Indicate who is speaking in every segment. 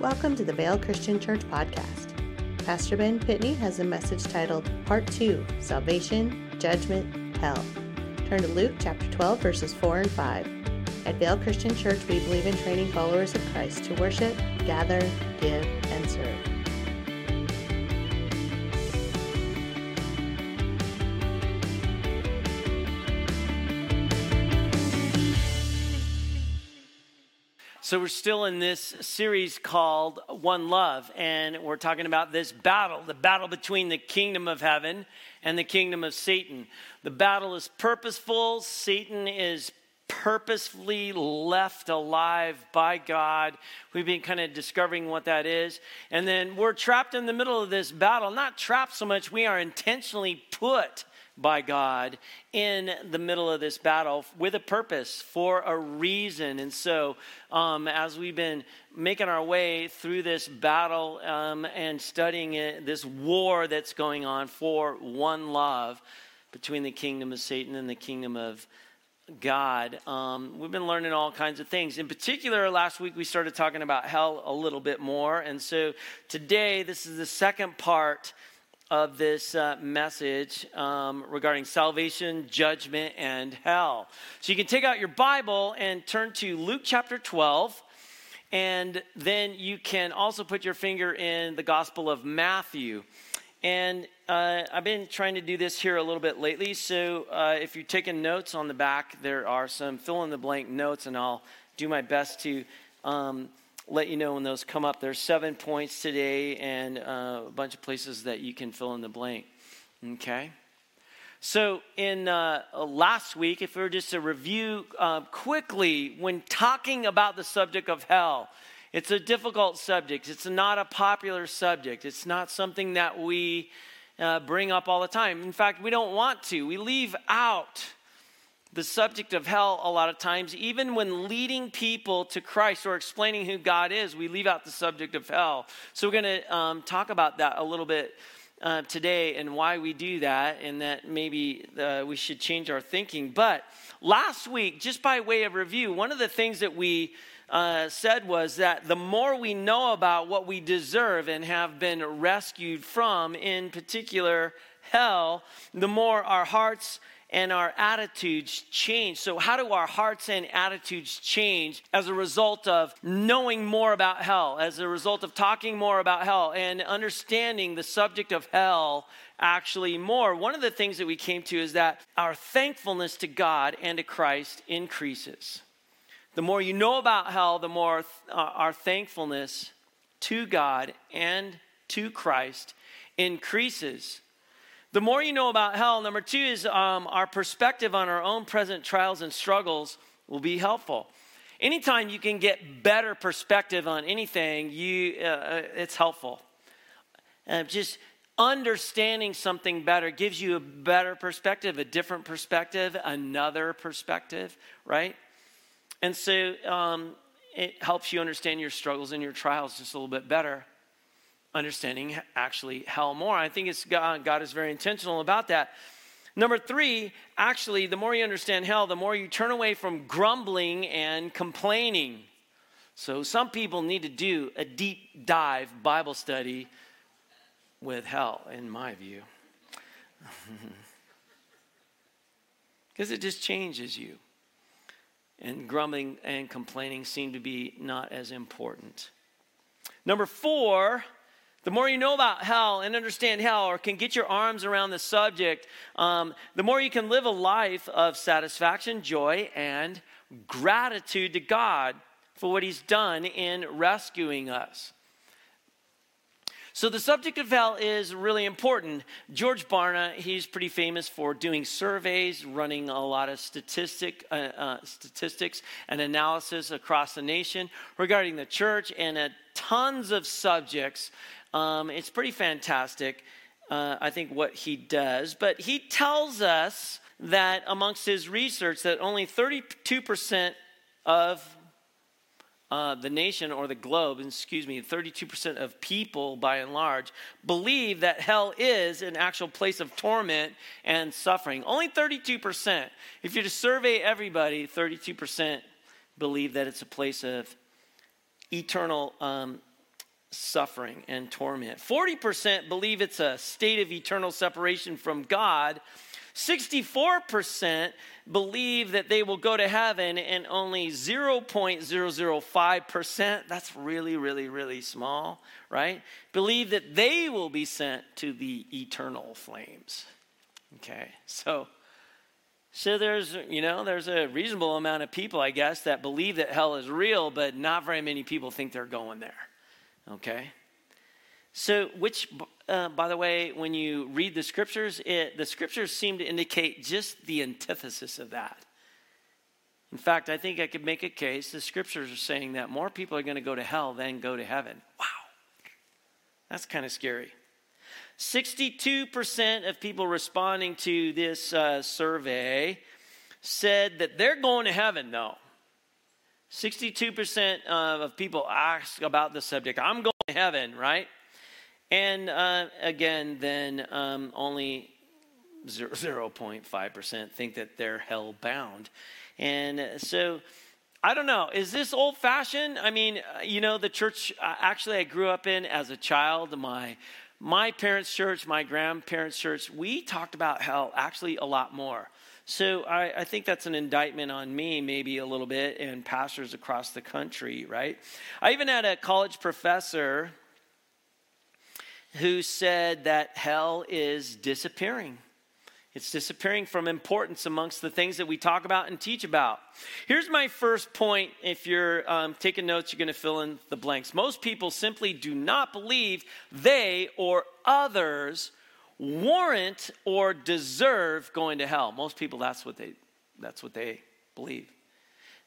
Speaker 1: Welcome to the Vale Christian Church podcast. Pastor Ben Pitney has a message titled Part 2 Salvation, Judgment, Hell. Turn to Luke chapter 12, verses 4 and 5. At Vale Christian Church, we believe in training followers of Christ to worship, gather, give, and serve.
Speaker 2: So, we're still in this series called One Love, and we're talking about this battle the battle between the kingdom of heaven and the kingdom of Satan. The battle is purposeful, Satan is purposefully left alive by God. We've been kind of discovering what that is. And then we're trapped in the middle of this battle. Not trapped so much, we are intentionally put by God in the middle of this battle with a purpose, for a reason. And so, um, as we've been making our way through this battle um, and studying it, this war that's going on for one love between the kingdom of Satan and the kingdom of God. Um, we've been learning all kinds of things. In particular, last week we started talking about hell a little bit more. And so today, this is the second part of this uh, message um, regarding salvation, judgment, and hell. So you can take out your Bible and turn to Luke chapter 12. And then you can also put your finger in the Gospel of Matthew. And uh, I've been trying to do this here a little bit lately. So uh, if you're taking notes on the back, there are some fill in the blank notes, and I'll do my best to um, let you know when those come up. There's seven points today and uh, a bunch of places that you can fill in the blank. Okay? So, in uh, last week, if we were just to review uh, quickly, when talking about the subject of hell, it's a difficult subject. It's not a popular subject. It's not something that we uh, bring up all the time. In fact, we don't want to. We leave out the subject of hell a lot of times, even when leading people to Christ or explaining who God is, we leave out the subject of hell. So we're going to um, talk about that a little bit uh, today and why we do that, and that maybe uh, we should change our thinking. But last week, just by way of review, one of the things that we uh, said was that the more we know about what we deserve and have been rescued from, in particular hell, the more our hearts and our attitudes change. So, how do our hearts and attitudes change as a result of knowing more about hell, as a result of talking more about hell and understanding the subject of hell actually more? One of the things that we came to is that our thankfulness to God and to Christ increases. The more you know about hell, the more uh, our thankfulness to God and to Christ increases. The more you know about hell, number two is um, our perspective on our own present trials and struggles will be helpful. Anytime you can get better perspective on anything, you, uh, uh it's helpful. Uh, just understanding something better gives you a better perspective, a different perspective, another perspective, right? And so um, it helps you understand your struggles and your trials just a little bit better understanding actually hell more. I think it's God, God is very intentional about that. Number three, actually, the more you understand hell, the more you turn away from grumbling and complaining. So, some people need to do a deep dive Bible study with hell, in my view. Because it just changes you. And grumbling and complaining seem to be not as important. Number four, the more you know about hell and understand hell, or can get your arms around the subject, um, the more you can live a life of satisfaction, joy, and gratitude to God for what He's done in rescuing us. So, the subject of hell is really important. George Barna, he's pretty famous for doing surveys, running a lot of statistic, uh, uh, statistics and analysis across the nation regarding the church and uh, tons of subjects um, it's pretty fantastic, uh, I think, what he does. But he tells us that amongst his research that only 32% of uh, the nation or the globe, excuse me, 32% of people by and large believe that hell is an actual place of torment and suffering. Only 32%. If you just survey everybody, 32% believe that it's a place of eternal um, suffering and torment. 40% believe it's a state of eternal separation from God. 64% believe that they will go to heaven, and only 0.005%, that's really, really, really small, right? Believe that they will be sent to the eternal flames. Okay, so. So there's, you know, there's a reasonable amount of people, I guess, that believe that hell is real, but not very many people think they're going there. Okay? So, which, uh, by the way, when you read the scriptures, it, the scriptures seem to indicate just the antithesis of that. In fact, I think I could make a case. The scriptures are saying that more people are going to go to hell than go to heaven. Wow. That's kind of scary. 62% of people responding to this uh, survey said that they're going to heaven, though. 62% of people ask about the subject. I'm going to heaven, right? And uh, again, then um, only 0.5% think that they're hell bound. And so I don't know. Is this old fashioned? I mean, uh, you know, the church uh, actually I grew up in as a child, my my parents' church, my grandparents' church, we talked about hell actually a lot more. So I, I, think that's an indictment on me, maybe a little bit, and pastors across the country, right? I even had a college professor who said that hell is disappearing. It's disappearing from importance amongst the things that we talk about and teach about. Here's my first point. If you're um, taking notes, you're going to fill in the blanks. Most people simply do not believe they or others warrant or deserve going to hell. Most people, that's what they, that's what they believe.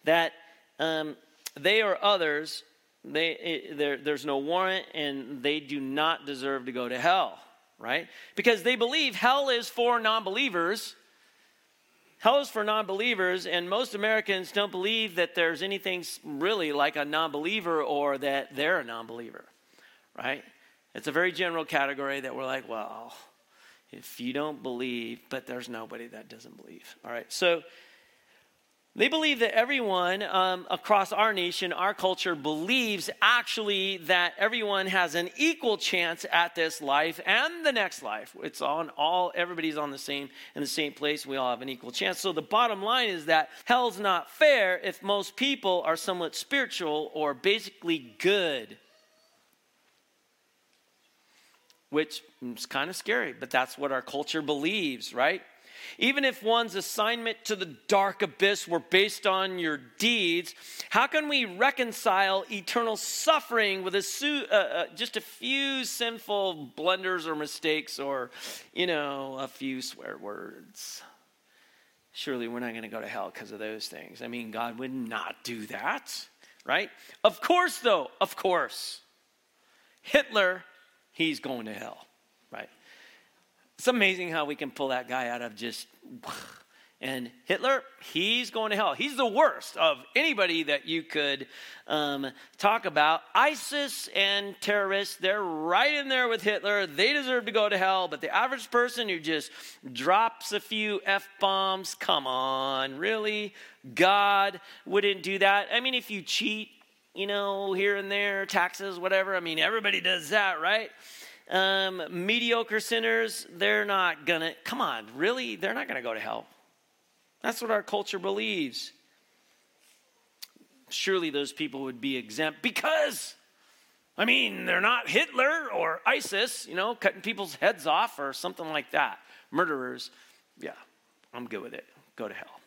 Speaker 2: That um, they or others, they, there's no warrant and they do not deserve to go to hell, right? Because they believe hell is for non believers. Hell is for non believers, and most Americans don't believe that there's anything really like a non believer or that they're a non believer, right? It's a very general category that we're like, well, if you don't believe, but there's nobody that doesn't believe. All right, so they believe that everyone um, across our nation, our culture, believes actually that everyone has an equal chance at this life and the next life. It's on all, everybody's on the same in the same place. We all have an equal chance. So the bottom line is that hell's not fair if most people are somewhat spiritual or basically good. Which is kind of scary, but that's what our culture believes, right? Even if one's assignment to the dark abyss were based on your deeds, how can we reconcile eternal suffering with a su- uh, uh, just a few sinful blunders or mistakes or, you know, a few swear words? Surely we're not going to go to hell because of those things. I mean, God would not do that, right? Of course, though, of course. Hitler he's going to hell, right? It's amazing how we can pull that guy out of just. And Hitler, he's going to hell. He's the worst of anybody that you could um, talk about. ISIS and terrorists, they're right in there with Hitler. They deserve to go to hell. But the average person who just drops a few F bombs, come on, really? God wouldn't do that. I mean, if you cheat, you know, here and there, taxes, whatever. I mean, everybody does that, right? Um, mediocre sinners, they're not gonna, come on, really? They're not gonna go to hell. That's what our culture believes. Surely those people would be exempt because, I mean, they're not Hitler or ISIS, you know, cutting people's heads off or something like that. Murderers, yeah, I'm good with it. Go to hell,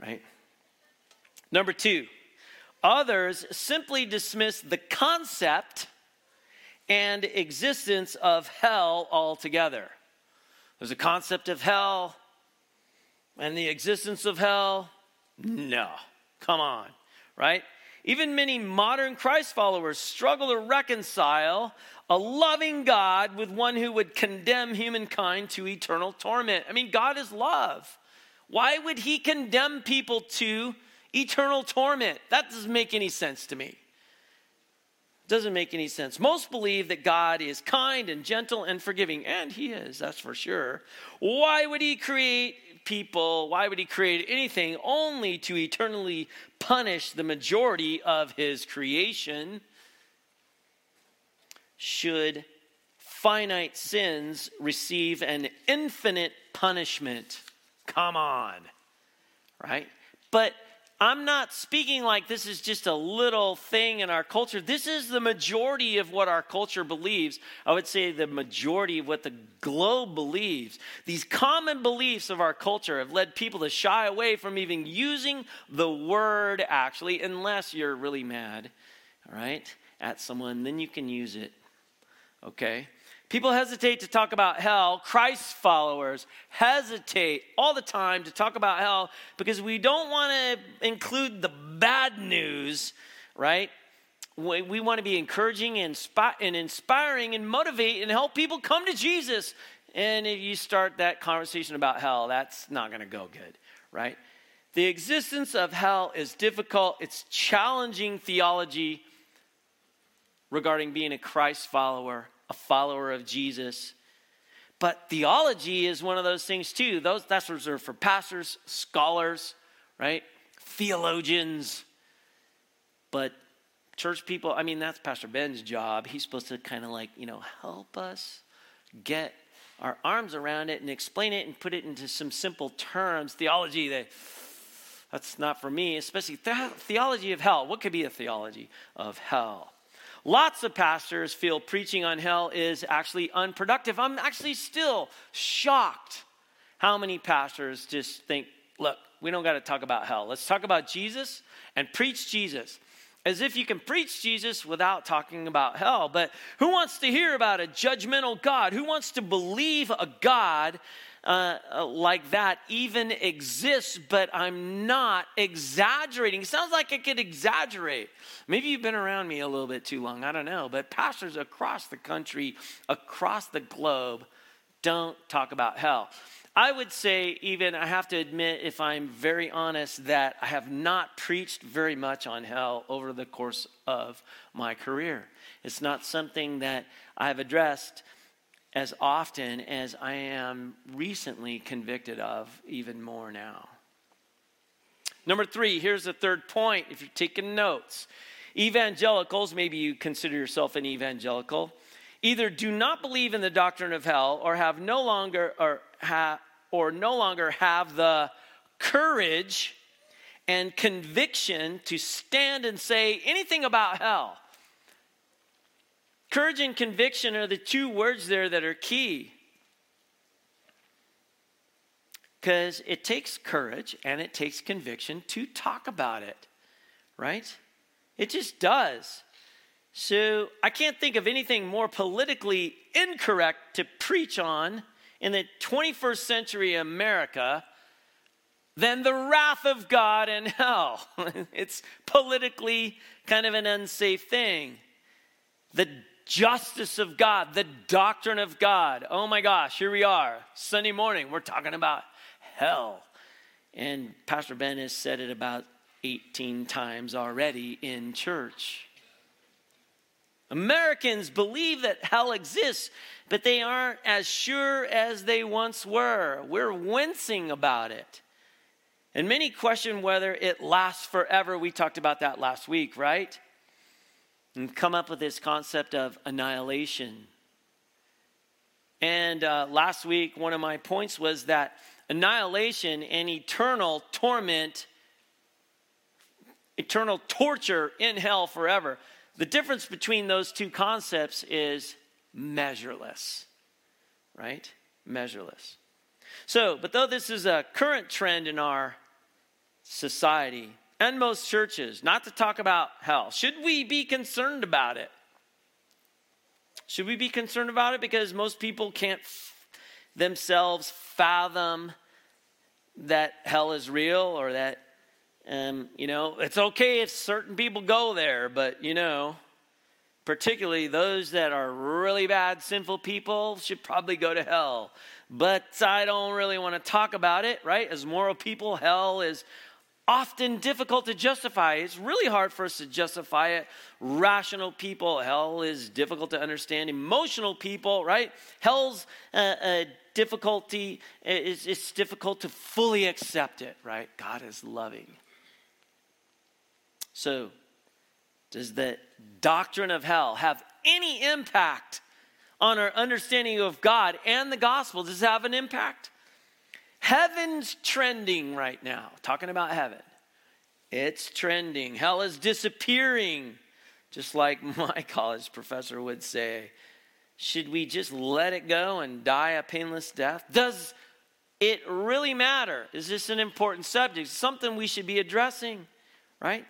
Speaker 2: right? Number two, Others simply dismiss the concept and existence of hell altogether. There's a concept of hell and the existence of hell. No, come on, right? Even many modern Christ followers struggle to reconcile a loving God with one who would condemn humankind to eternal torment. I mean, God is love. Why would he condemn people to eternal torment. That doesn't make any sense to me. Doesn't make any sense. Most believe that God is kind and gentle and forgiving, and He is, that's for sure. Why would He create people? Why would He create anything only to eternally punish the majority of His creation? should finite sins receive an infinite punishment? Come on, right? But I'm not speaking like this is just a little thing in our culture. This is the majority of what our culture believes. I would say the majority of what the globe believes. These common beliefs of our culture have led people to shy away from even using the word actually, unless you're really mad, all right, at someone, then you can use it, okay? People hesitate to talk about hell. Christ followers hesitate all the time to talk about hell because we don't want to include the bad news, right? We, we want to be encouraging and, and inspiring and motivate and help people come to Jesus. And if you start that conversation about hell, that's not going to go good, right? The existence of hell is difficult, it's challenging theology regarding being a Christ follower a follower of Jesus. But theology is one of those things too. Those, that's reserved for pastors, scholars, right? Theologians. But church people, I mean, that's Pastor Ben's job. He's supposed to kind of like, you know, help us get our arms around it and explain it and put it into some simple terms. Theology, that, that's not for me, especially the- theology of hell. What could be a theology of hell? Lots of pastors feel preaching on hell is actually unproductive. I'm actually still shocked how many pastors just think, look, we don't got to talk about hell. Let's talk about Jesus and preach Jesus. As if you can preach Jesus without talking about hell. But who wants to hear about a judgmental God? Who wants to believe a God uh, uh, like that even exists, but I'm not exaggerating. It sounds like I could exaggerate. Maybe you've been around me a little bit too long. I don't know. But pastors across the country, across the globe, don't talk about hell. I would say, even, I have to admit, if I'm very honest, that I have not preached very much on hell over the course of my career. It's not something that I've addressed as often as I am recently convicted of, even more now. Number three, here's the third point if you're taking notes. Evangelicals, maybe you consider yourself an evangelical, either do not believe in the doctrine of hell or have no longer or, ha, or no longer have the courage and conviction to stand and say anything about hell. Courage and conviction are the two words there that are key. Because it takes courage and it takes conviction to talk about it, right? It just does. So I can't think of anything more politically incorrect to preach on in the 21st century America than the wrath of God and hell. it's politically kind of an unsafe thing. The justice of God, the doctrine of God. Oh my gosh, here we are, Sunday morning, we're talking about hell. And Pastor Ben has said it about 18 times already in church. Americans believe that hell exists, but they aren't as sure as they once were. We're wincing about it. And many question whether it lasts forever. We talked about that last week, right? And come up with this concept of annihilation. And uh, last week, one of my points was that annihilation and eternal torment, eternal torture in hell forever. The difference between those two concepts is measureless, right? Measureless. So, but though this is a current trend in our society, and most churches not to talk about hell. Should we be concerned about it? Should we be concerned about it? Because most people can't f- themselves fathom that hell is real or that, um, you know, it's okay if certain people go there, but, you know, particularly those that are really bad, sinful people, should probably go to hell. But I don't really want to talk about it, right? As moral people, hell is often difficult to justify. It's really hard for us to justify it. Rational people, hell is difficult to understand. Emotional people, right? Hell's uh, difficulty, it's, it's difficult to fully accept it, right? God is loving. So, does the doctrine of hell have any impact on our understanding of God and the gospel? Does it have an impact? Heaven's trending right now, talking about heaven. It's trending. Hell is disappearing, just like my college professor would say. Should we just let it go and die a painless death? Does it really matter? Is this an important subject? Something we should be addressing, right?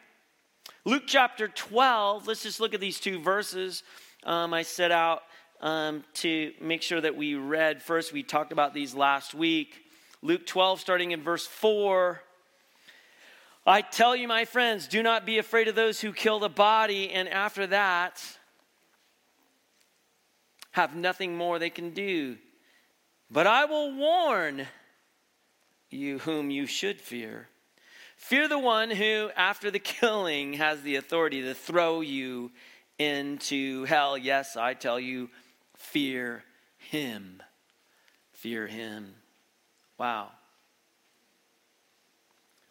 Speaker 2: Luke chapter 12, let's just look at these two verses. Um, I set out um, to make sure that we read first. We talked about these last week. Luke 12, starting in verse 4. I tell you, my friends, do not be afraid of those who kill the body, and after that, have nothing more they can do. But I will warn you whom you should fear. Fear the one who, after the killing, has the authority to throw you into hell. Yes, I tell you, fear him. Fear him. Wow.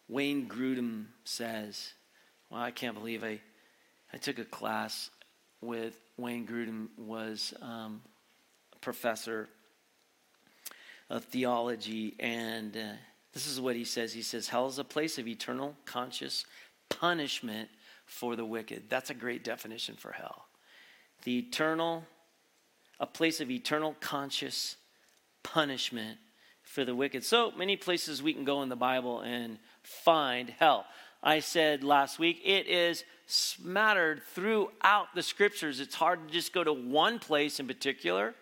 Speaker 2: Wayne Grudem says, Well, I can't believe I, I took a class with Wayne Grudem, was um, a professor of theology, and uh, this is what he says. He says, Hell is a place of eternal conscious punishment for the wicked. That's a great definition for hell. The eternal, a place of eternal conscious punishment for the wicked. So many places we can go in the Bible and find hell. I said last week, it is smattered throughout the scriptures. It's hard to just go to one place in particular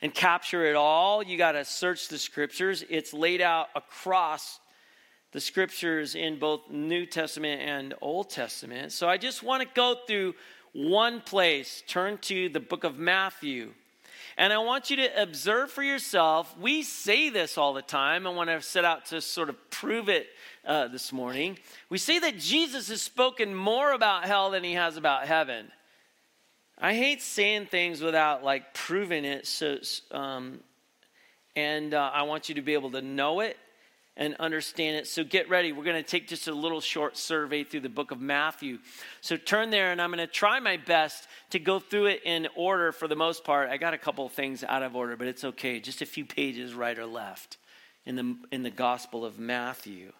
Speaker 2: and capture it all. You got to search the scriptures. It's laid out across the scriptures in both New Testament and Old Testament. So I just want to go through one place. Turn to the book of Matthew. And I want you to observe for yourself. We say this all the time. I want to set out to sort of prove it uh, this morning. We say that Jesus has spoken more about hell than he has about heaven. I hate saying things without like proving it. So, um, and uh, I want you to be able to know it and understand it. So get ready. We're going to take just a little short survey through the book of Matthew. So turn there, and I'm going to try my best to go through it in order for the most part. I got a couple things out of order, but it's okay. Just a few pages right or left in the, in the Gospel of Matthew.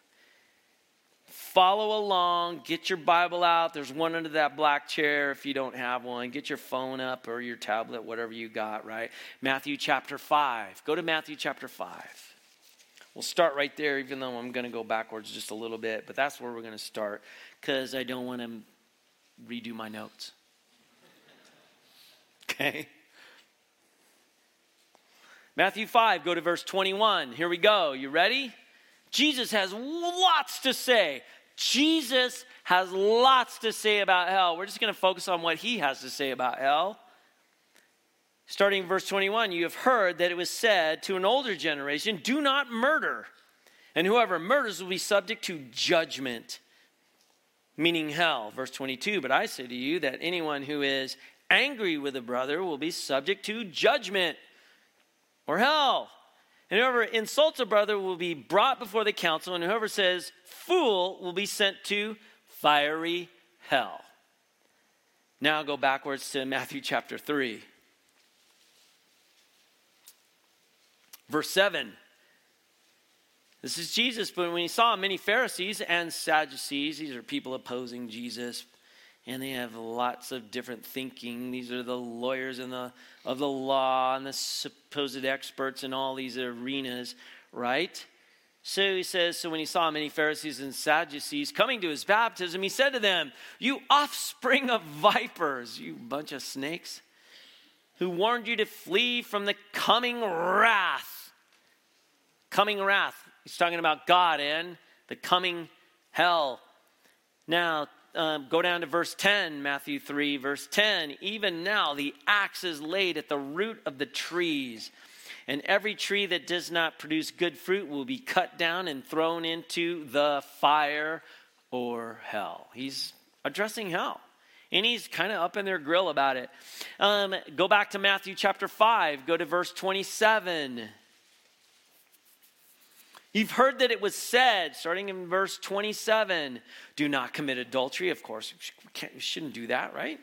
Speaker 2: Follow along, get your Bible out. There's one under that black chair if you don't have one. Get your phone up or your tablet, whatever you got, right? Matthew chapter 5. Go to Matthew chapter 5. We'll start right there, even though I'm going to go backwards just a little bit, but that's where we're going to start because I don't want to redo my notes. Okay? Matthew 5, go to verse 21. Here we go. You ready? Jesus has lots to say. Jesus has lots to say about hell. We're just going to focus on what he has to say about hell. Starting verse 21, you have heard that it was said to an older generation, Do not murder, and whoever murders will be subject to judgment, meaning hell. Verse 22, but I say to you that anyone who is angry with a brother will be subject to judgment or hell. And whoever insults a brother will be brought before the council, and whoever says fool will be sent to fiery hell. Now go backwards to Matthew chapter 3. Verse 7. This is Jesus, but when he saw many Pharisees and Sadducees, these are people opposing Jesus, and they have lots of different thinking. These are the lawyers in the, of the law and the supposed experts in all these arenas, right? So he says, So when he saw many Pharisees and Sadducees coming to his baptism, he said to them, You offspring of vipers, you bunch of snakes, who warned you to flee from the coming wrath coming wrath. He's talking about God and the coming hell. Now, um, go down to verse 10, Matthew 3, verse 10. Even now, the axe is laid at the root of the trees, and every tree that does not produce good fruit will be cut down and thrown into the fire or hell. He's addressing hell. And he's kind of up in their grill about it. Um, go back to Matthew chapter 5, go to verse 27. You've heard that it was said, starting in verse 27, do not commit adultery. Of course, we shouldn't do that, right?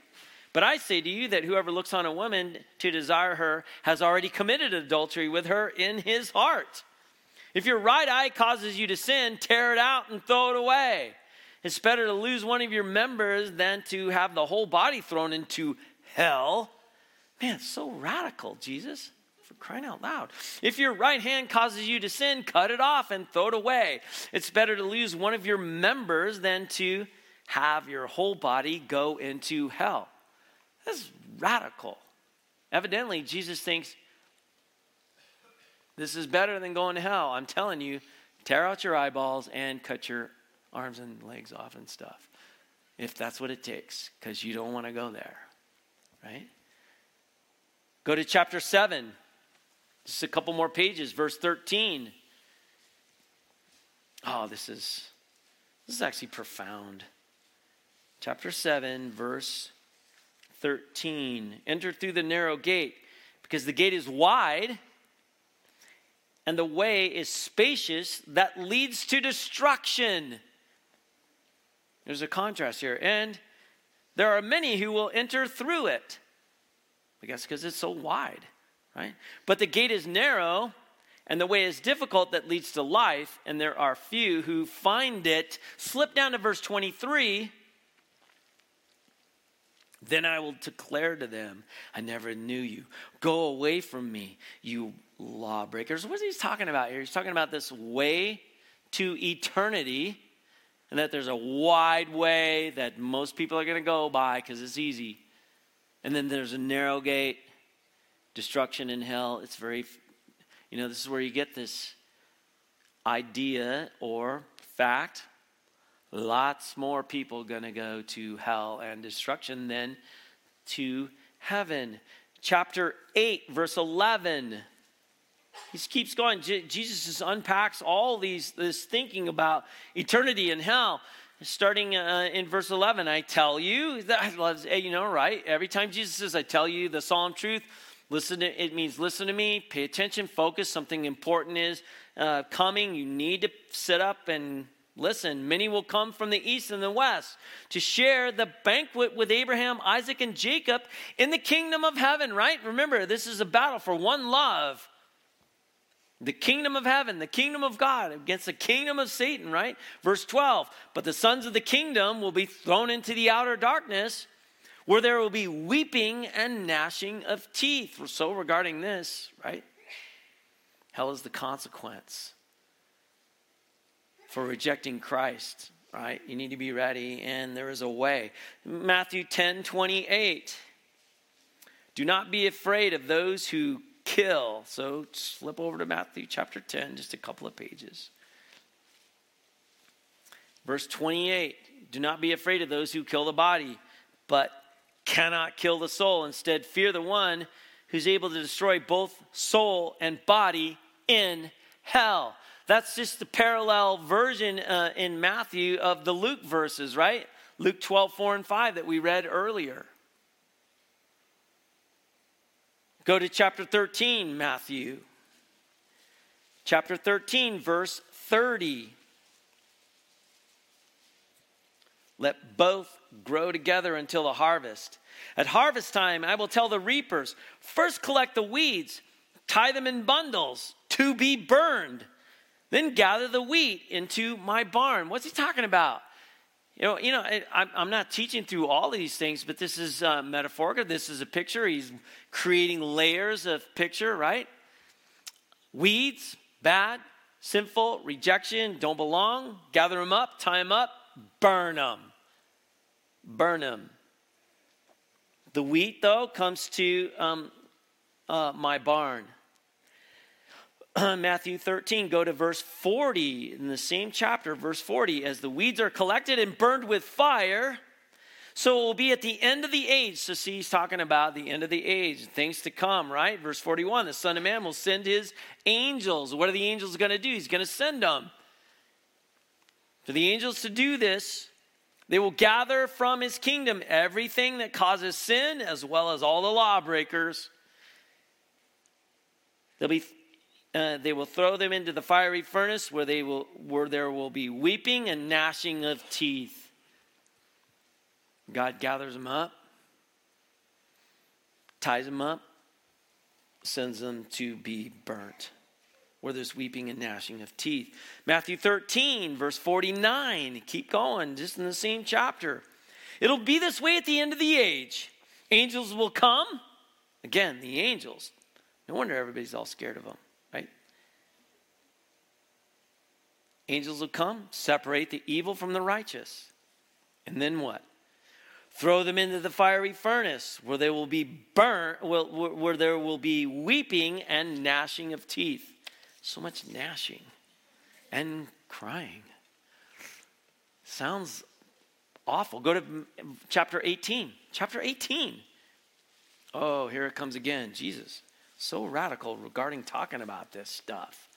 Speaker 2: But I say to you that whoever looks on a woman to desire her has already committed adultery with her in his heart. If your right eye causes you to sin, tear it out and throw it away. It's better to lose one of your members than to have the whole body thrown into hell. Man, so radical, Jesus. For crying out loud. If your right hand causes you to sin, cut it off and throw it away. It's better to lose one of your members than to have your whole body go into hell. That's radical. Evidently, Jesus thinks this is better than going to hell. I'm telling you, tear out your eyeballs and cut your arms and legs off and stuff. If that's what it takes, because you don't want to go there. Right? Go to chapter 7. Just a couple more pages, verse 13. Oh, this is this is actually profound. Chapter 7, verse 13. Enter through the narrow gate, because the gate is wide and the way is spacious that leads to destruction. There's a contrast here. And there are many who will enter through it. I guess because it's so wide, right? But the gate is narrow and the way is difficult that leads to life, and there are few who find it. Slip down to verse 23. Then I will declare to them, I never knew you. Go away from me, you lawbreakers. What is he talking about here? He's talking about this way to eternity, and that there's a wide way that most people are going to go by because it's easy. And then there's a narrow gate, destruction in hell. It's very, you know, this is where you get this idea or fact. Lots more people going to go to hell and destruction than to heaven. Chapter 8, verse 11 he keeps going. Jesus just unpacks all these this thinking about eternity and hell. Starting uh, in verse 11, I tell you that you know right. Every time Jesus says, "I tell you the solemn truth," listen. To, it means listen to me, pay attention, focus. Something important is uh, coming. You need to sit up and Listen, many will come from the east and the west to share the banquet with Abraham, Isaac, and Jacob in the kingdom of heaven, right? Remember, this is a battle for one love the kingdom of heaven, the kingdom of God against the kingdom of Satan, right? Verse 12. But the sons of the kingdom will be thrown into the outer darkness where there will be weeping and gnashing of teeth. So, regarding this, right? Hell is the consequence for rejecting Christ, right? You need to be ready, and there is a way. Matthew 10 28. Do not be afraid of those who kill. So flip over to Matthew chapter 10, just a couple of pages. Verse 28 Do not be afraid of those who kill the body, but cannot kill the soul. Instead, fear the one who's able to destroy both soul and body in hell. That's just the parallel version uh, in Matthew of the Luke verses, right? Luke 12, 4 and 5 that we read earlier. Go to chapter 13, Matthew. Chapter 13, verse 30. Let both grow together until the harvest. At harvest time, I will tell the reapers first collect the weeds, tie them in bundles to be burned, then gather the wheat into my barn. What's he talking about? You know, you know, I, am not teaching through all of these things, but this is uh, metaphorical. This is a picture. He's creating layers of picture, right? Weeds, bad, sinful, rejection, don't belong. Gather them up, tie them up, burn them. Burn them. The wheat, though, comes to um, uh, my barn. Matthew 13, go to verse 40 in the same chapter, verse 40. As the weeds are collected and burned with fire, so it will be at the end of the age. So, see, he's talking about the end of the age, things to come, right? Verse 41 the Son of Man will send his angels. What are the angels going to do? He's going to send them. For the angels to do this, they will gather from his kingdom everything that causes sin, as well as all the lawbreakers. They'll be uh, they will throw them into the fiery furnace where, they will, where there will be weeping and gnashing of teeth. God gathers them up, ties them up, sends them to be burnt, where there's weeping and gnashing of teeth. Matthew 13, verse 49. Keep going, just in the same chapter. It'll be this way at the end of the age. Angels will come. Again, the angels. No wonder everybody's all scared of them, right? Angels will come, separate the evil from the righteous. And then what? Throw them into the fiery furnace where they will be burnt, where there will be weeping and gnashing of teeth. So much gnashing and crying. Sounds awful. Go to chapter 18. Chapter 18. Oh, here it comes again. Jesus, so radical regarding talking about this stuff.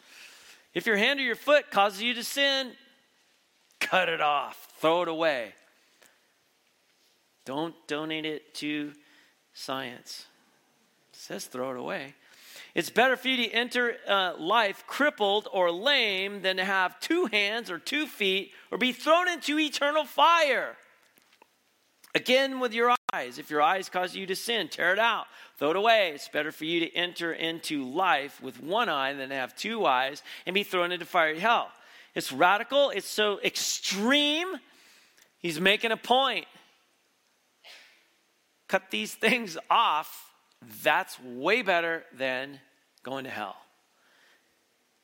Speaker 2: If your hand or your foot causes you to sin, cut it off, throw it away. Don't donate it to science. It says throw it away. It's better for you to enter uh, life crippled or lame than to have two hands or two feet or be thrown into eternal fire. Again, with your eyes. If your eyes cause you to sin, tear it out, throw it away. It's better for you to enter into life with one eye than to have two eyes and be thrown into fiery hell. It's radical, it's so extreme. He's making a point cut these things off, that's way better than going to hell.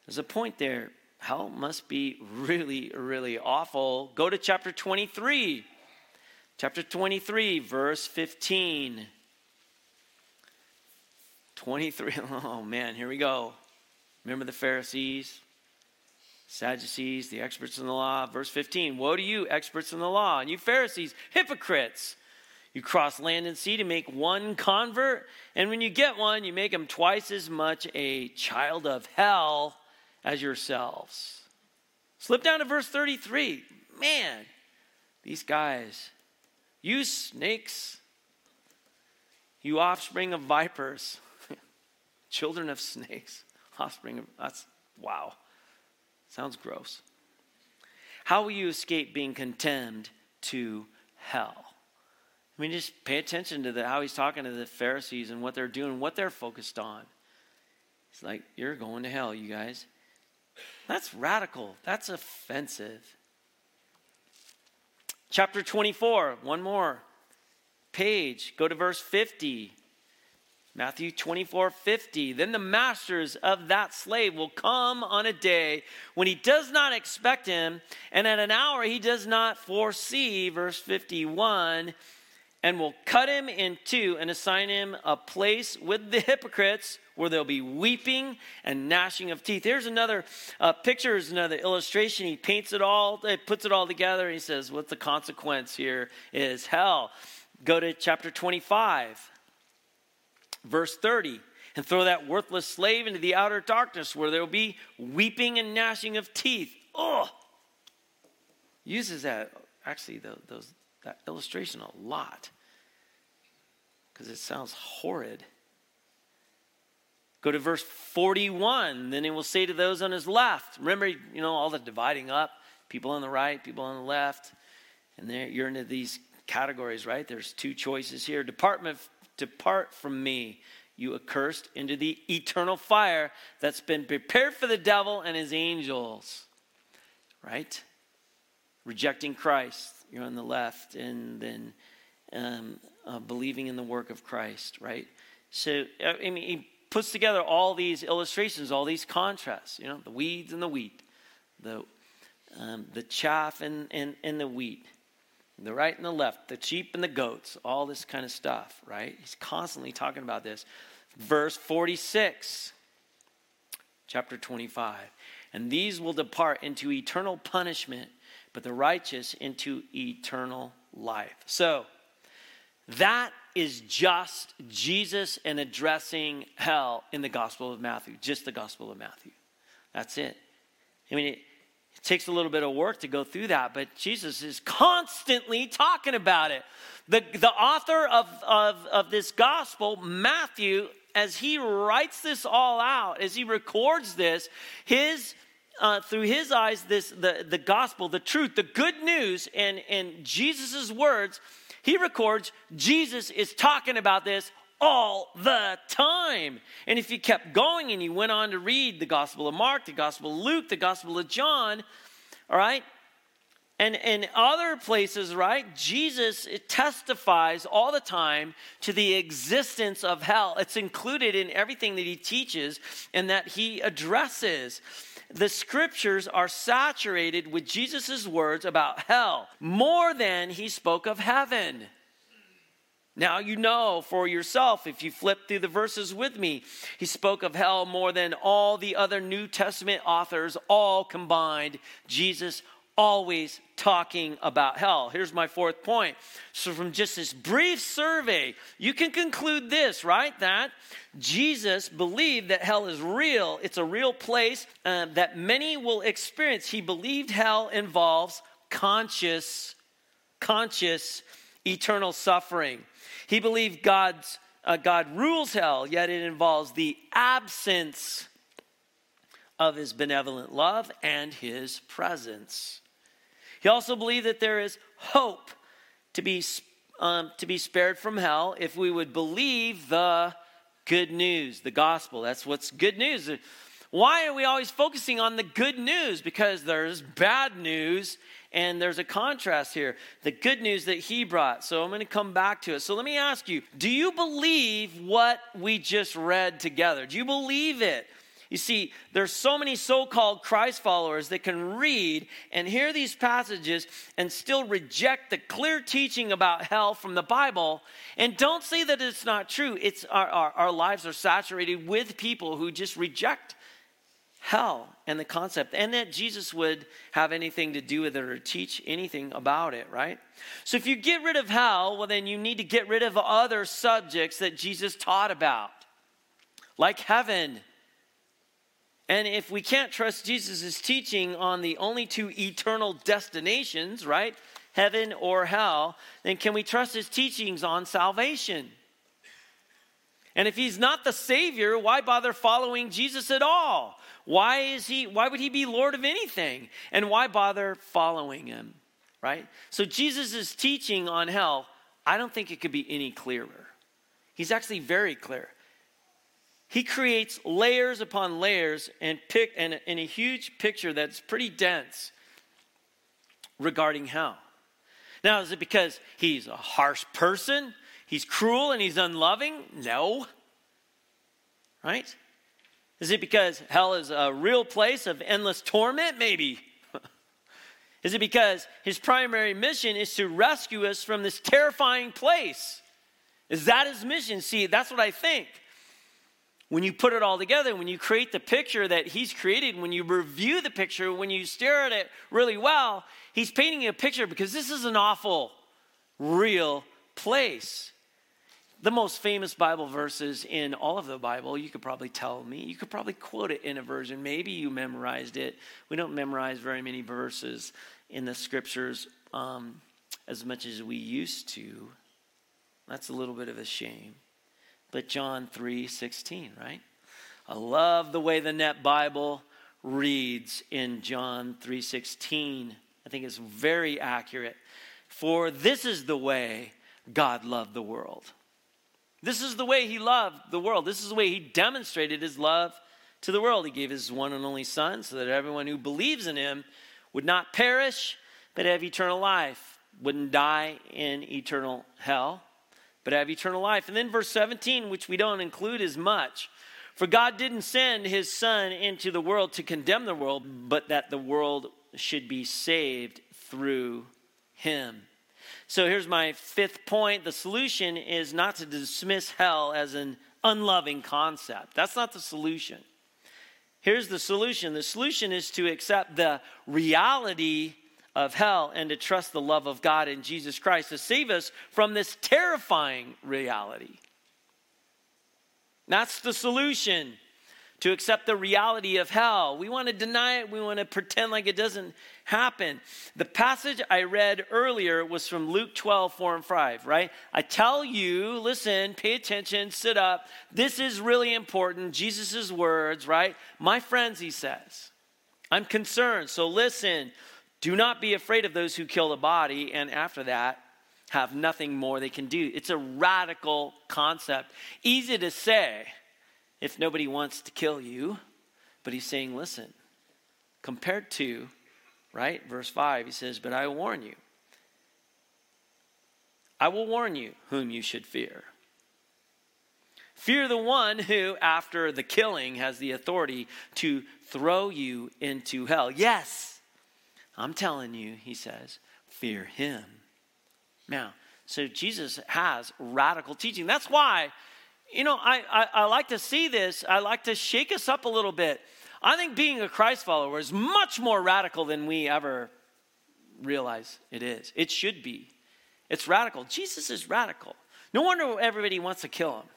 Speaker 2: There's a point there. Hell must be really, really awful. Go to chapter 23. Chapter 23, verse 15. 23. Oh man, here we go. Remember the Pharisees, Sadducees, the experts in the law. Verse 15 Woe to you, experts in the law, and you Pharisees, hypocrites! You cross land and sea to make one convert, and when you get one, you make him twice as much a child of hell as yourselves. Slip down to verse 33. Man, these guys, you snakes, you offspring of vipers, children of snakes, offspring of, that's, wow. Sounds gross. How will you escape being condemned to hell? I mean, just pay attention to the, how he's talking to the Pharisees and what they're doing, what they're focused on. It's like, you're going to hell, you guys. That's radical. That's offensive. Chapter 24, one more page. Go to verse 50. Matthew 24, 50. Then the masters of that slave will come on a day when he does not expect him, and at an hour he does not foresee. Verse 51 and will cut him in two and assign him a place with the hypocrites where there'll be weeping and gnashing of teeth. Here's another uh, picture, here's another illustration. He paints it all, he puts it all together, and he says, What's the consequence here is hell. Go to chapter 25, verse 30, and throw that worthless slave into the outer darkness where there'll be weeping and gnashing of teeth. Oh! Uses that, actually, those, that illustration a lot because it sounds horrid. Go to verse 41. Then he will say to those on his left, remember, you know, all the dividing up people on the right, people on the left. And there, you're into these categories, right? There's two choices here. Depart, depart from me, you accursed, into the eternal fire that's been prepared for the devil and his angels. Right? Rejecting Christ, you're on the left. And then um, uh, believing in the work of Christ, right? So, I mean, he puts together all these illustrations, all these contrasts, you know, the weeds and the wheat, the, um, the chaff and, and, and the wheat, the right and the left, the sheep and the goats, all this kind of stuff, right? He's constantly talking about this. Verse 46, chapter 25. And these will depart into eternal punishment, but the righteous into eternal life. So, that is just Jesus and addressing hell in the Gospel of Matthew, just the Gospel of Matthew. That's it. I mean, it, it takes a little bit of work to go through that, but Jesus is constantly talking about it. The, the author of, of, of this Gospel, Matthew, as he writes this all out, as he records this, his uh, through his eyes, this the, the gospel, the truth, the good news, and, and Jesus' words he records Jesus is talking about this all the time. And if you kept going and you went on to read the Gospel of Mark, the Gospel of Luke, the Gospel of John, all right, and in other places, right, Jesus testifies all the time to the existence of hell. It's included in everything that he teaches and that he addresses. The scriptures are saturated with Jesus' words about hell more than he spoke of heaven. Now you know for yourself if you flip through the verses with me. He spoke of hell more than all the other New Testament authors, all combined. Jesus always talking about hell. Here's my fourth point. So, from just this brief survey, you can conclude this, right? That Jesus believed that hell is real, it's a real place uh, that many will experience. He believed hell involves conscious, conscious eternal suffering. He believed God's, uh, God rules hell, yet it involves the absence of his benevolent love and his presence. He also believed that there is hope to be, um, to be spared from hell if we would believe the good news, the gospel. That's what's good news. Why are we always focusing on the good news? Because there's bad news and there's a contrast here. The good news that he brought. So I'm going to come back to it. So let me ask you do you believe what we just read together? Do you believe it? You see, there's so many so-called Christ followers that can read and hear these passages and still reject the clear teaching about hell from the Bible and don't say that it's not true. It's our, our, our lives are saturated with people who just reject hell and the concept and that Jesus would have anything to do with it or teach anything about it, right? So if you get rid of hell, well then you need to get rid of other subjects that Jesus taught about. Like heaven and if we can't trust Jesus' teaching on the only two eternal destinations, right, heaven or hell, then can we trust his teachings on salvation? And if he's not the savior, why bother following Jesus at all? Why is he why would he be lord of anything? And why bother following him? Right? So Jesus' teaching on hell, I don't think it could be any clearer. He's actually very clear. He creates layers upon layers and pick and, and a huge picture that's pretty dense regarding hell. Now, is it because he's a harsh person? He's cruel and he's unloving? No. Right? Is it because hell is a real place of endless torment? Maybe. is it because his primary mission is to rescue us from this terrifying place? Is that his mission? See, that's what I think when you put it all together, when you create the picture that he's created, when you review the picture, when you stare at it really well, he's painting a picture because this is an awful, real place. The most famous Bible verses in all of the Bible, you could probably tell me. You could probably quote it in a version. Maybe you memorized it. We don't memorize very many verses in the scriptures um, as much as we used to. That's a little bit of a shame but John 3 16, right? I love the way the Net Bible reads in John 3:16. I think it's very accurate. For this is the way God loved the world. This is the way he loved the world. This is the way he demonstrated his love to the world. He gave his one and only son so that everyone who believes in him would not perish but have eternal life, wouldn't die in eternal hell but have eternal life. And then verse 17, which we don't include as much. For God didn't send his Son into the world to condemn the world, but that the world should be saved through him. So here's my fifth point. The solution is not to dismiss hell as an unloving concept. That's not the solution. Here's the solution the solution is to accept the reality of hell and to trust the love of God in Jesus Christ to save us from this terrifying reality. That's the solution to accept the reality of hell. We want to deny it, we want to pretend like it doesn't happen. The passage I read earlier was from Luke 12, 4 and 5, right? I tell you, listen, pay attention, sit up. This is really important. Jesus' words, right? My friends, he says, I'm concerned, so listen. Do not be afraid of those who kill the body, and after that, have nothing more they can do. It's a radical concept. Easy to say if nobody wants to kill you, but he's saying, listen, compared to, right? Verse 5, he says, But I warn you. I will warn you whom you should fear. Fear the one who, after the killing, has the authority to throw you into hell. Yes, I'm telling you, he says, fear him. Now, so Jesus has radical teaching. That's why, you know, I, I, I, like to see this. I like to shake us up a little bit. I think being a Christ follower is much more radical than we ever realize it is. It should be. It's radical. Jesus is radical. No wonder everybody wants to kill him.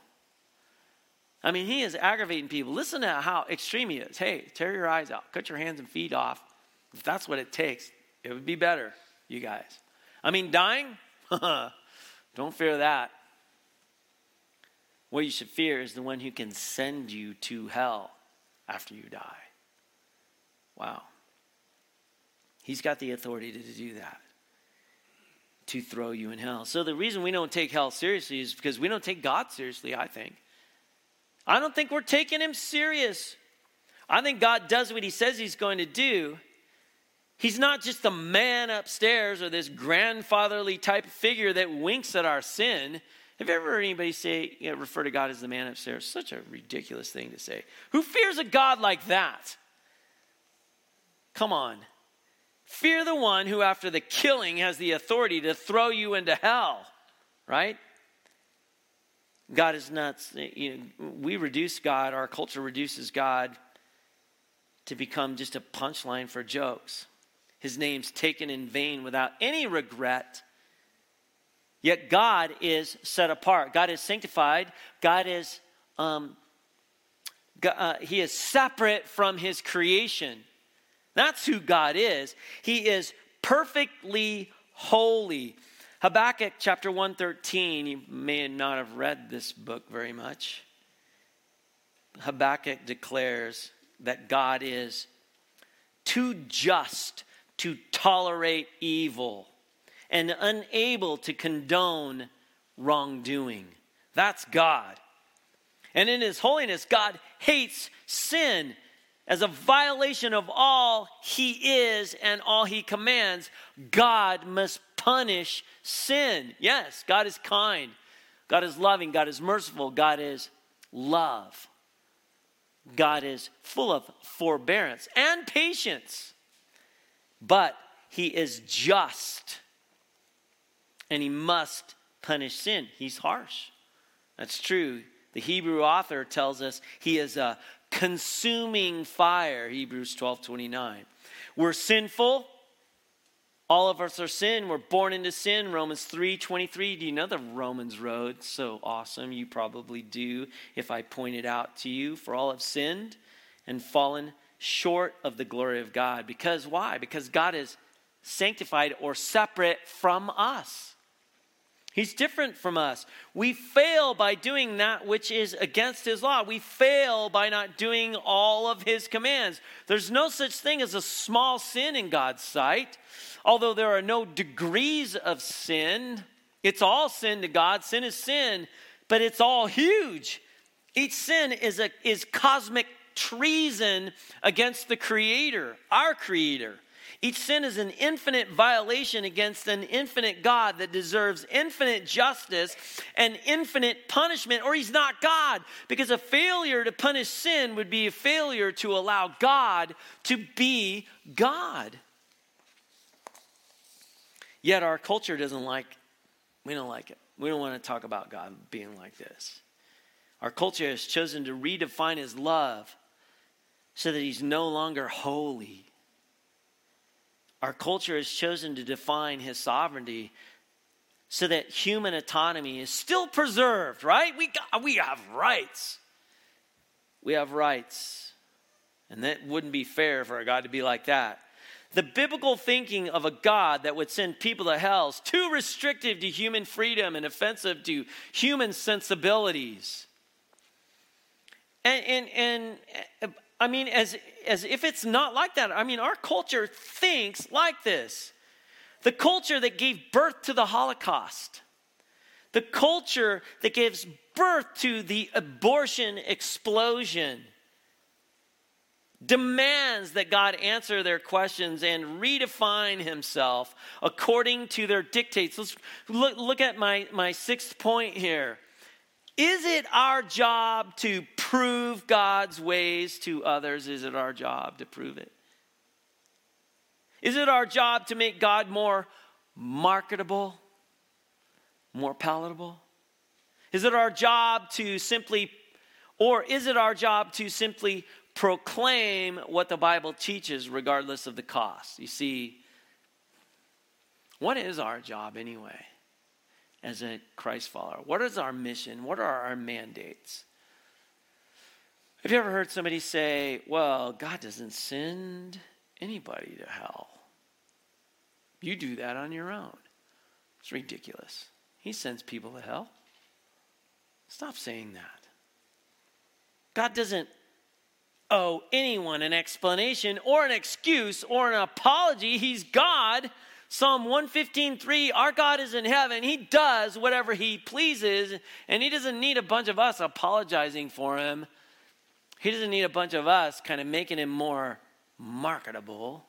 Speaker 2: I mean, he is aggravating people. Listen to how extreme he is. Hey, tear your eyes out, cut your hands and feet off. If that's what it takes, it would be better, you guys. I mean, dying? Don't fear that. What you should fear is the one who can send you to hell after you die. Wow. He's got the authority to do that, to throw you in hell. So the reason we don't take hell seriously is because we don't take God seriously, I think. I don't think we're taking him serious. I think God does what he says he's going to do. He's not just the man upstairs or this grandfatherly type figure that winks at our sin. Have you ever heard anybody say, you know, refer to God as the man upstairs? Such a ridiculous thing to say. Who fears a God like that? Come on. Fear the one who, after the killing, has the authority to throw you into hell, right? God is not, you know, we reduce God, our culture reduces God to become just a punchline for jokes. His name's taken in vain without any regret. Yet God is set apart. God is sanctified. God is, um, God, uh, He is separate from His creation. That's who God is. He is perfectly holy. Habakkuk chapter 113, you may not have read this book very much. Habakkuk declares that God is too just to tolerate evil and unable to condone wrongdoing. That's God. And in His holiness, God hates sin as a violation of all He is and all He commands. God must punish sin. Yes, God is kind. God is loving. God is merciful. God is love. God is full of forbearance and patience. But he is just. And he must punish sin. He's harsh. That's true. The Hebrew author tells us he is a consuming fire, Hebrews 12 29. We're sinful, all of us are sin. We're born into sin. Romans 3 23. Do you know the Romans road? So awesome. You probably do if I point it out to you. For all have sinned and fallen short of the glory of God. Because why? Because God is sanctified or separate from us. He's different from us. We fail by doing that which is against his law. We fail by not doing all of his commands. There's no such thing as a small sin in God's sight. Although there are no degrees of sin, it's all sin to God. Sin is sin, but it's all huge. Each sin is, a, is cosmic treason against the Creator, our Creator. Each sin is an infinite violation against an infinite God that deserves infinite justice and infinite punishment, or he's not God. Because a failure to punish sin would be a failure to allow God to be God. Yet our culture doesn't like, we don't like it. We don't want to talk about God being like this. Our culture has chosen to redefine his love so that he's no longer holy. Our culture has chosen to define his sovereignty so that human autonomy is still preserved, right? We, got, we have rights. We have rights. And that wouldn't be fair for a God to be like that. The biblical thinking of a God that would send people to hell is too restrictive to human freedom and offensive to human sensibilities. And, and, and I mean, as, as if it's not like that. I mean, our culture thinks like this the culture that gave birth to the Holocaust, the culture that gives birth to the abortion explosion, demands that God answer their questions and redefine himself according to their dictates. Let's look, look at my, my sixth point here. Is it our job to prove God's ways to others? Is it our job to prove it? Is it our job to make God more marketable, more palatable? Is it our job to simply, or is it our job to simply proclaim what the Bible teaches regardless of the cost. You see, what is our job anyway as a Christ follower? What is our mission? What are our mandates? Have you ever heard somebody say, well, God doesn't send anybody to hell? You do that on your own. It's ridiculous. He sends people to hell. Stop saying that. God doesn't owe anyone an explanation or an excuse or an apology. He's God. Psalm 115:3 Our God is in heaven. He does whatever he pleases and he doesn't need a bunch of us apologizing for him. He doesn't need a bunch of us kind of making him more marketable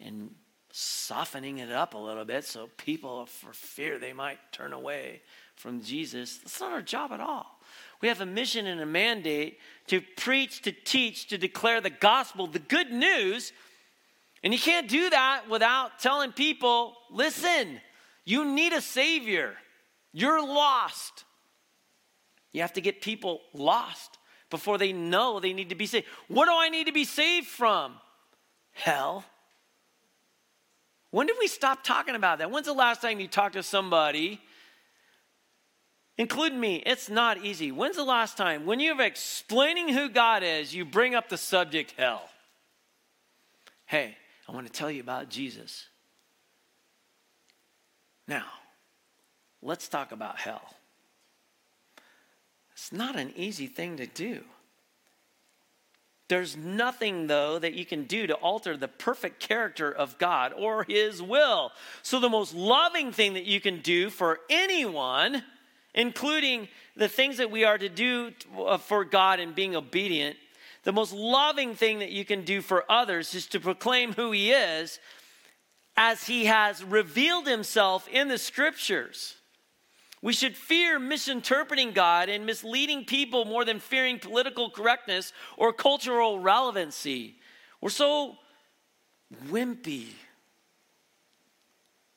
Speaker 2: and softening it up a little bit so people for fear they might turn away from Jesus. That's not our job at all. We have a mission and a mandate to preach, to teach, to declare the gospel, the good news. And you can't do that without telling people listen, you need a savior. You're lost. You have to get people lost before they know they need to be saved. What do I need to be saved from? Hell. When did we stop talking about that? When's the last time you talked to somebody including me, it's not easy. When's the last time, when you're explaining who God is, you bring up the subject hell? Hey, I want to tell you about Jesus. Now, let's talk about hell. It's not an easy thing to do. There's nothing, though, that you can do to alter the perfect character of God or His will. So, the most loving thing that you can do for anyone including the things that we are to do uh, for God and being obedient, the most loving thing that you can do for others is to proclaim who He is as He has revealed Himself in the scriptures. We should fear misinterpreting God and misleading people more than fearing political correctness or cultural relevancy. We're so wimpy.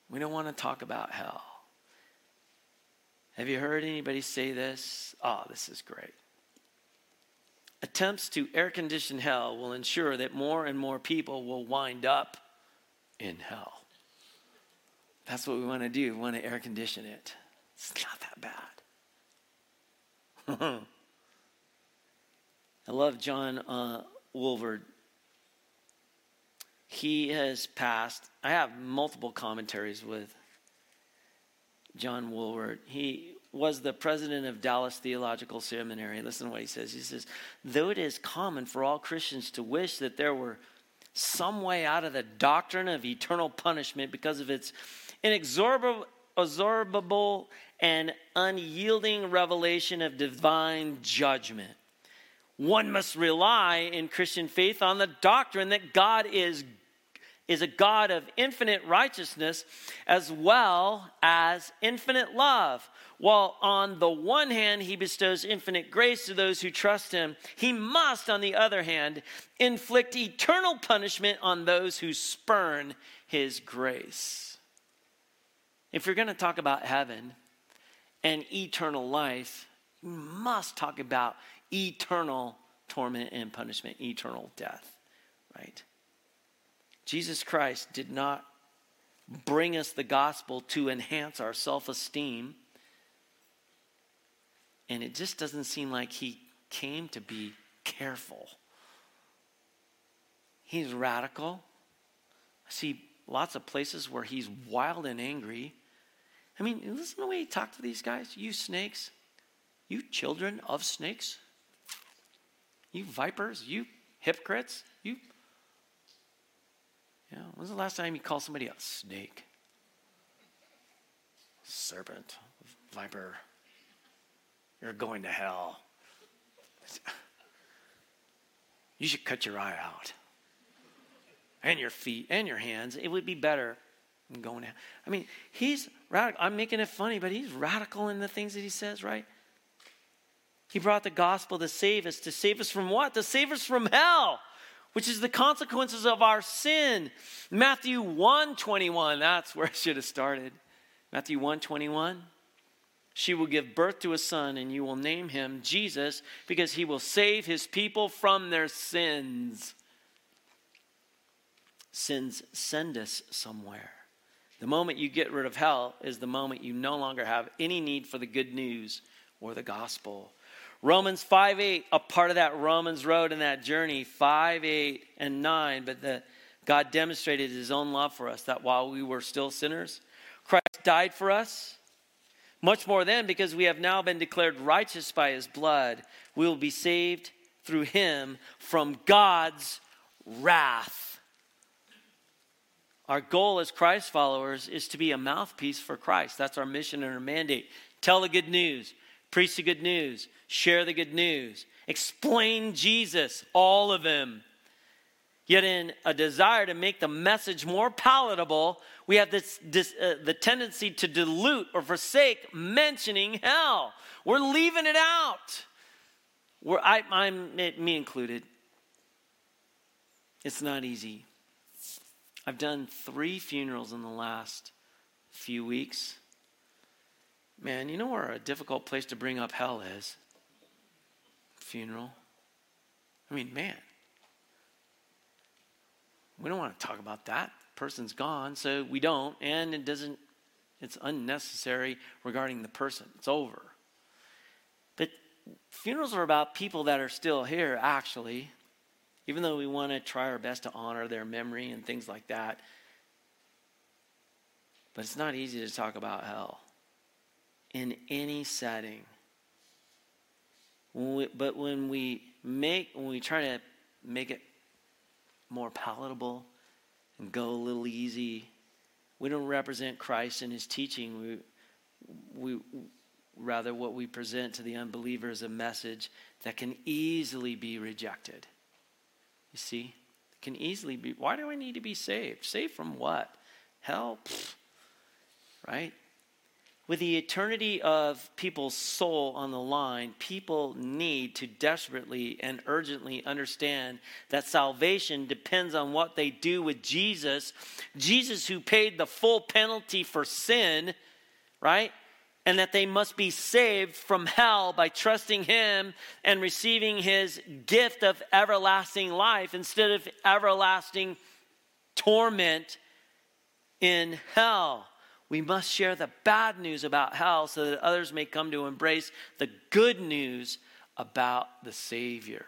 Speaker 2: We don't want to talk about hell. Have you heard anybody say this? Oh, this is great. Attempts to air condition hell will ensure that more and more people will wind up in hell. That's what we want to do. We want to air condition it. It's not that bad. I love John uh, Walvoord. He has passed, I have multiple commentaries with John Walvoord. He was the president of Dallas Theological Seminary. Listen to what he says. He says, Though it is common for all Christians to wish that there were some way out of the doctrine of eternal punishment because of its inexorable and unyielding revelation of divine judgment. One must rely in Christian faith on the doctrine that God is is a God of infinite righteousness as well as infinite love. While on the one hand, he bestows infinite grace to those who trust him, he must, on the other hand, inflict eternal punishment on those who spurn his grace. If you're going to talk about heaven and eternal life, you must talk about eternal torment and punishment, eternal death, right? Jesus Christ did not bring us the gospel to enhance our self esteem. And it just doesn't seem like he came to be careful. He's radical. I see lots of places where he's wild and angry. I mean, listen to the way he talked to these guys. You snakes, you children of snakes, you vipers, you hypocrites, you Know, when's the last time you called somebody a snake? Serpent, viper. You're going to hell. You should cut your eye out. And your feet and your hands. It would be better than going to I mean, he's radical. I'm making it funny, but he's radical in the things that he says, right? He brought the gospel to save us. To save us from what? To save us from hell, which is the consequences of our sin. Matthew 1 21, that's where I should have started. Matthew 1 21. She will give birth to a son, and you will name him Jesus, because he will save his people from their sins. Sins send us somewhere. The moment you get rid of hell is the moment you no longer have any need for the good news or the gospel. Romans 5 8, a part of that Romans road and that journey, 5, 8, and 9. But the, God demonstrated his own love for us that while we were still sinners, Christ died for us much more then, because we have now been declared righteous by his blood, we will be saved through him from God's wrath. Our goal as Christ followers is to be a mouthpiece for Christ. That's our mission and our mandate. Tell the good news, preach the good news, share the good news, explain Jesus, all of him. Yet, in a desire to make the message more palatable, we have this, this uh, the tendency to dilute or forsake mentioning hell. We're leaving it out. We're, I, I'm me included. It's not easy. I've done three funerals in the last few weeks. Man, you know where a difficult place to bring up hell is? Funeral. I mean, man, we don't want to talk about that. Person's gone, so we don't, and it doesn't, it's unnecessary regarding the person. It's over. But funerals are about people that are still here, actually, even though we want to try our best to honor their memory and things like that. But it's not easy to talk about hell in any setting. When we, but when we make, when we try to make it more palatable and go a little easy. We don't represent Christ and his teaching. We, we rather what we present to the unbeliever is a message that can easily be rejected. You see? It can easily be. Why do I need to be saved? Saved from what? Hell? Pfft, right? With the eternity of people's soul on the line, people need to desperately and urgently understand that salvation depends on what they do with Jesus. Jesus, who paid the full penalty for sin, right? And that they must be saved from hell by trusting Him and receiving His gift of everlasting life instead of everlasting torment in hell. We must share the bad news about hell so that others may come to embrace the good news about the Savior.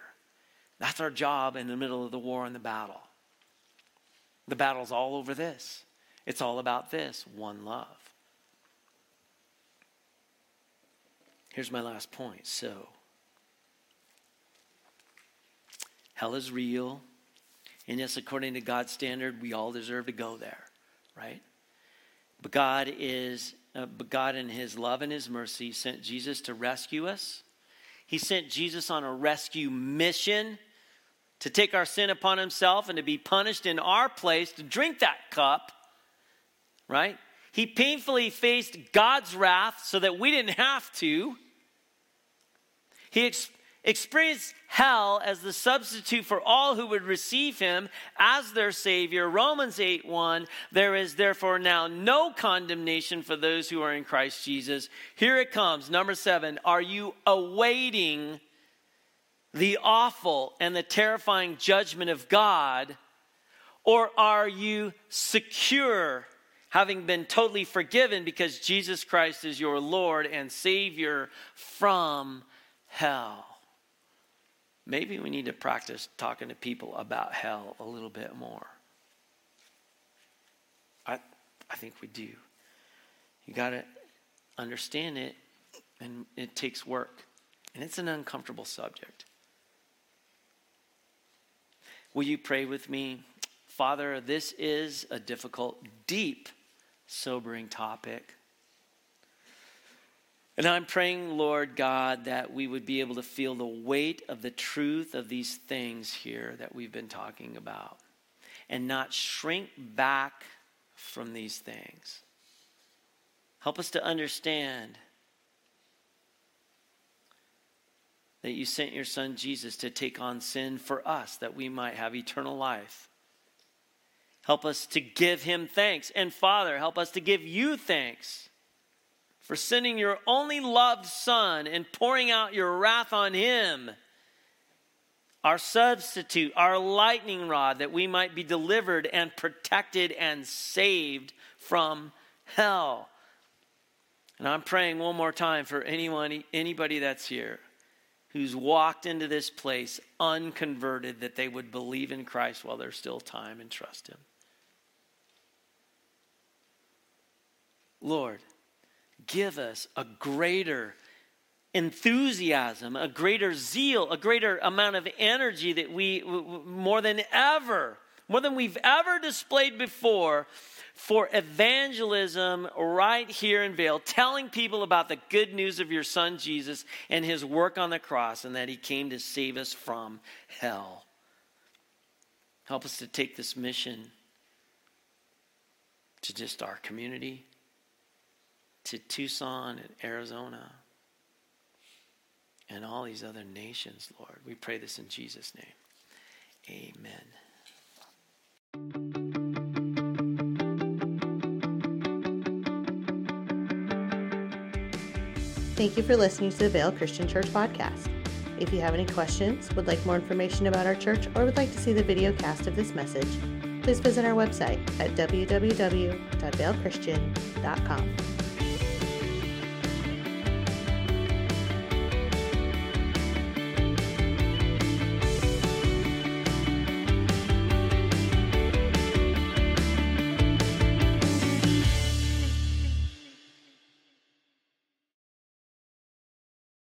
Speaker 2: That's our job in the middle of the war and the battle. The battle's all over this. It's all about this one love. Here's my last point. So, hell is real. And yes, according to God's standard, we all deserve to go there, right? But God is, uh, but God in His love and His mercy sent Jesus to rescue us. He sent Jesus on a rescue mission to take our sin upon Himself and to be punished in our place to drink that cup, right? He painfully faced God's wrath so that we didn't have to. He, ex- experienced hell as the substitute for all who would receive him as their savior. Romans 8 1 there is therefore now no condemnation for those who are in christ jesus. Here it comes. Number seven are you awaiting the awful and the terrifying judgment of god or are you secure having been totally forgiven because jesus christ is your lord and savior from hell maybe we need to practice talking to people about hell a little bit more. I, I think we do. You got to understand it, and it takes work. And it's an uncomfortable subject. Will you pray with me? Father, this is a difficult, deep, sobering topic. And I'm praying, Lord God, that we would be able to feel the weight of the truth of these things here that we've been talking about and not shrink back from these things. Help us to understand that you sent your son Jesus to take on sin for us that we might have eternal life. Help us to give him thanks. And Father, help us to give you thanks for sending your only loved son and pouring out your wrath on him, our substitute, our lightning rod, that we might be delivered and protected and saved from hell. And I'm praying one more time for anyone, anybody that's here who's walked into this place unconverted that they would believe in Christ while there's still time and trust Him. Lord, give us a greater enthusiasm, a greater zeal, a greater amount of energy that we, more than ever, more than we've ever displayed before, for evangelism right here in Vail, telling people about the good news of your son Jesus and his work on the cross and that he came to save us from hell. Help us to take this mission to just our community, to Tucson and Arizona, and all these other nations, Lord. We pray this in Jesus' name. Amen.
Speaker 1: Thank you for listening to the Vail Christian Church podcast. If you have any questions, would like more information about our church, or would like to see the video cast of this message, please visit our website at www.vailchristian.com.